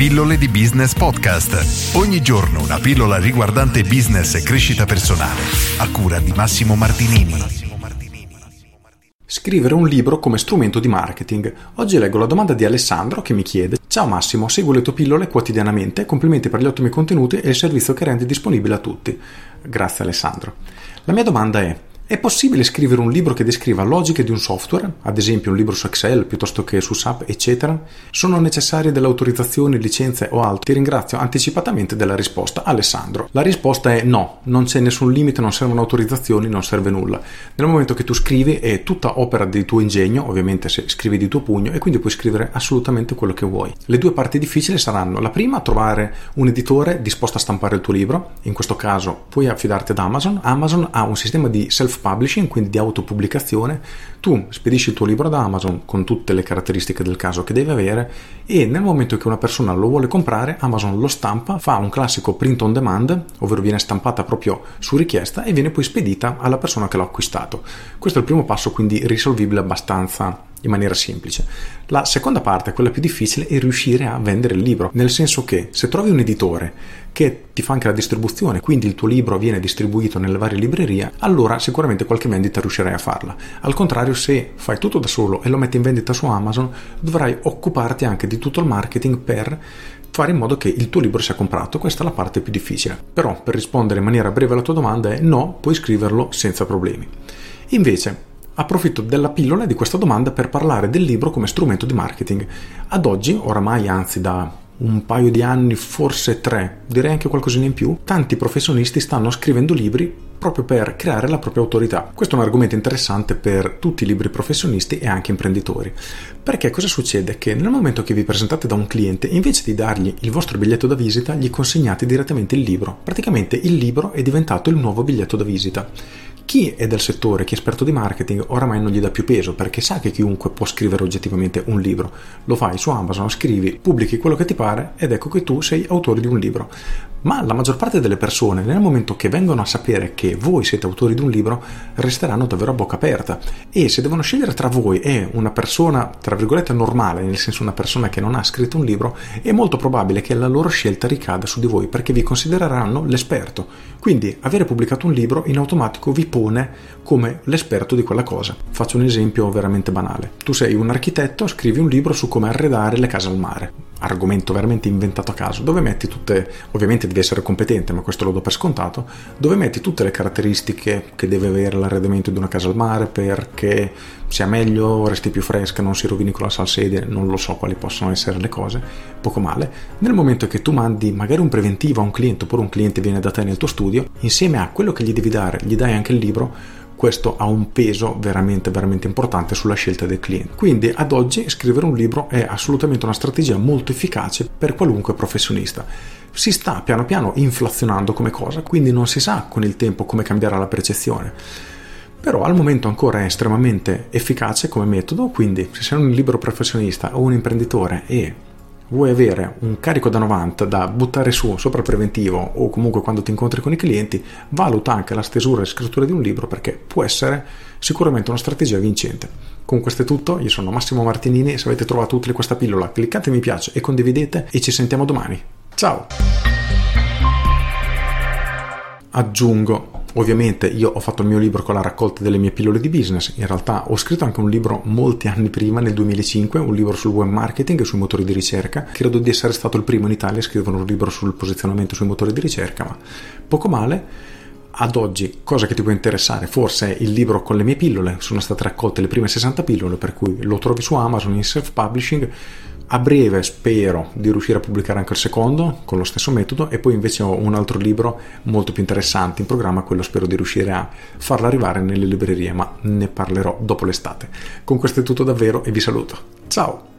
Pillole di Business Podcast. Ogni giorno una pillola riguardante business e crescita personale. A cura di Massimo Martinini. Scrivere un libro come strumento di marketing. Oggi leggo la domanda di Alessandro che mi chiede: Ciao Massimo, seguo le tue pillole quotidianamente, complimenti per gli ottimi contenuti e il servizio che rendi disponibile a tutti. Grazie Alessandro. La mia domanda è: è possibile scrivere un libro che descriva logiche di un software, ad esempio un libro su Excel piuttosto che su SAP, eccetera? Sono necessarie delle autorizzazioni, licenze o altro? Ti ringrazio anticipatamente della risposta, Alessandro. La risposta è no, non c'è nessun limite, non servono autorizzazioni, non serve nulla. Nel momento che tu scrivi è tutta opera del tuo ingegno, ovviamente se scrivi di tuo pugno, e quindi puoi scrivere assolutamente quello che vuoi. Le due parti difficili saranno la prima, trovare un editore disposto a stampare il tuo libro, in questo caso puoi affidarti ad Amazon. Amazon ha un sistema di self self-publishing, quindi di autopubblicazione, tu spedisci il tuo libro ad Amazon con tutte le caratteristiche del caso che deve avere e nel momento che una persona lo vuole comprare, Amazon lo stampa, fa un classico print on demand, ovvero viene stampata proprio su richiesta e viene poi spedita alla persona che l'ha acquistato. Questo è il primo passo, quindi risolvibile abbastanza in maniera semplice. La seconda parte, quella più difficile, è riuscire a vendere il libro, nel senso che se trovi un editore che ti fa anche la distribuzione, quindi il tuo libro viene distribuito nelle varie librerie, allora sicuramente qualche vendita riuscirai a farla. Al contrario, se fai tutto da solo e lo metti in vendita su Amazon, dovrai occuparti anche di tutto il marketing per fare in modo che il tuo libro sia comprato. Questa è la parte più difficile. Però per rispondere in maniera breve alla tua domanda è no, puoi scriverlo senza problemi. Invece, approfitto della pillola di questa domanda per parlare del libro come strumento di marketing. Ad oggi, oramai anzi da un paio di anni, forse tre, direi anche qualcosina in più, tanti professionisti stanno scrivendo libri proprio per creare la propria autorità. Questo è un argomento interessante per tutti i libri professionisti e anche imprenditori. Perché cosa succede? Che nel momento che vi presentate da un cliente, invece di dargli il vostro biglietto da visita, gli consegnate direttamente il libro. Praticamente il libro è diventato il nuovo biglietto da visita. Chi è del settore, chi è esperto di marketing, oramai non gli dà più peso perché sa che chiunque può scrivere oggettivamente un libro. Lo fai su Amazon, scrivi, pubblichi quello che ti pare ed ecco che tu sei autore di un libro. Ma la maggior parte delle persone, nel momento che vengono a sapere che voi siete autori di un libro, resteranno davvero a bocca aperta. E se devono scegliere tra voi e una persona, tra virgolette, normale, nel senso una persona che non ha scritto un libro, è molto probabile che la loro scelta ricada su di voi perché vi considereranno l'esperto. Quindi avere pubblicato un libro in automatico vi pone come l'esperto di quella cosa. Faccio un esempio veramente banale. Tu sei un architetto, scrivi un libro su come arredare le case al mare argomento veramente inventato a caso, dove metti tutte, ovviamente devi essere competente, ma questo lo do per scontato, dove metti tutte le caratteristiche che deve avere l'arredamento di una casa al mare perché sia meglio, resti più fresca, non si rovini con la salsedine, non lo so quali possono essere le cose, poco male. Nel momento che tu mandi magari un preventivo a un cliente oppure un cliente viene da te nel tuo studio, insieme a quello che gli devi dare, gli dai anche il libro, questo ha un peso veramente veramente importante sulla scelta del cliente. Quindi ad oggi scrivere un libro è assolutamente una strategia molto efficace per qualunque professionista. Si sta piano piano inflazionando come cosa, quindi non si sa con il tempo come cambierà la percezione. Però al momento ancora è estremamente efficace come metodo, quindi se sei un libero professionista o un imprenditore e vuoi avere un carico da 90 da buttare su sopra preventivo o comunque quando ti incontri con i clienti, valuta anche la stesura e scrittura di un libro perché può essere sicuramente una strategia vincente. Con questo è tutto, io sono Massimo Martinini e se avete trovato utile questa pillola cliccate mi piace e condividete e ci sentiamo domani. Ciao! Aggiungo Ovviamente io ho fatto il mio libro con la raccolta delle mie pillole di business, in realtà ho scritto anche un libro molti anni prima, nel 2005, un libro sul web marketing e sui motori di ricerca, credo di essere stato il primo in Italia a scrivere un libro sul posizionamento sui motori di ricerca, ma poco male. Ad oggi, cosa che ti può interessare, forse è il libro con le mie pillole, sono state raccolte le prime 60 pillole, per cui lo trovi su Amazon in self-publishing, a breve spero di riuscire a pubblicare anche il secondo con lo stesso metodo e poi invece ho un altro libro molto più interessante in programma, quello spero di riuscire a farlo arrivare nelle librerie, ma ne parlerò dopo l'estate. Con questo è tutto davvero e vi saluto. Ciao!